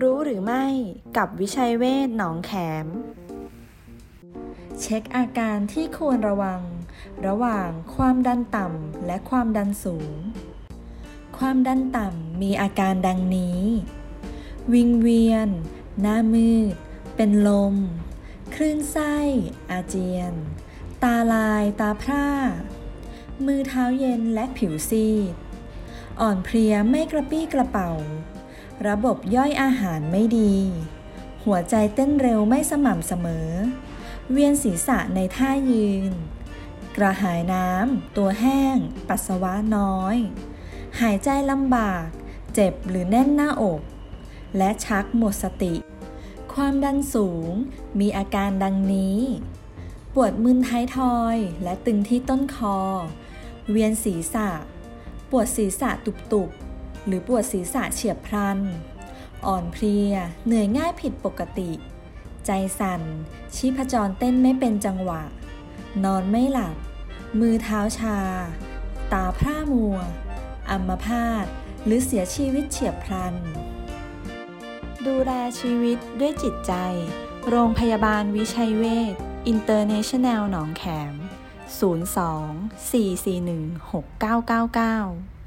รู้หรือไม่กับวิชัยเวชหนองแขม เช็คอาการที่ควรระวัง ระหว่างความดันต่ำและความดันสูง ความดันต่ำมีอาการดังนี้ วิงเวียน หน้ามืด เป็นลม คลื่นไส้ อาเจียน ตาลายตาพร่า มือเท้าเย็นและผิวซีด อ่อนเพลียไม่กระปี้กระเป๋า ระบบย่อยอาหารไม่ดี หัวใจเต้นเร็วไม่สม่ำเสมอ เวียนศีรษะในท่ายืน กระหายน้ำ ตัวแห้ง ปัสสาวะน้อย หายใจลำบาก เจ็บหรือแน่นหน้าอก และชักหมดสติ ความดันสูง มีอาการดังนี้ ปวดมึนท้ายทอยและตึงที่ต้นคอ เวียนศีรษะ ปวดศีรษะตุบๆ หรือปวดศีรษะเฉียบพลัน อ่อนเพลีย เหนื่อยง่ายผิดปกติ ใจสั่น ชีพจรเต้นไม่เป็นจังหวะ นอนไม่หลับ มือเท้าชา ตาพร่ามัว อัมพาต หรือเสียชีวิตเฉียบพลัน ดูแลชีวิตด้วยจิตใจ โรงพยาบาลวิชัยเวชอินเตอร์เนชั่นแนลหนองแขม 02 441 6999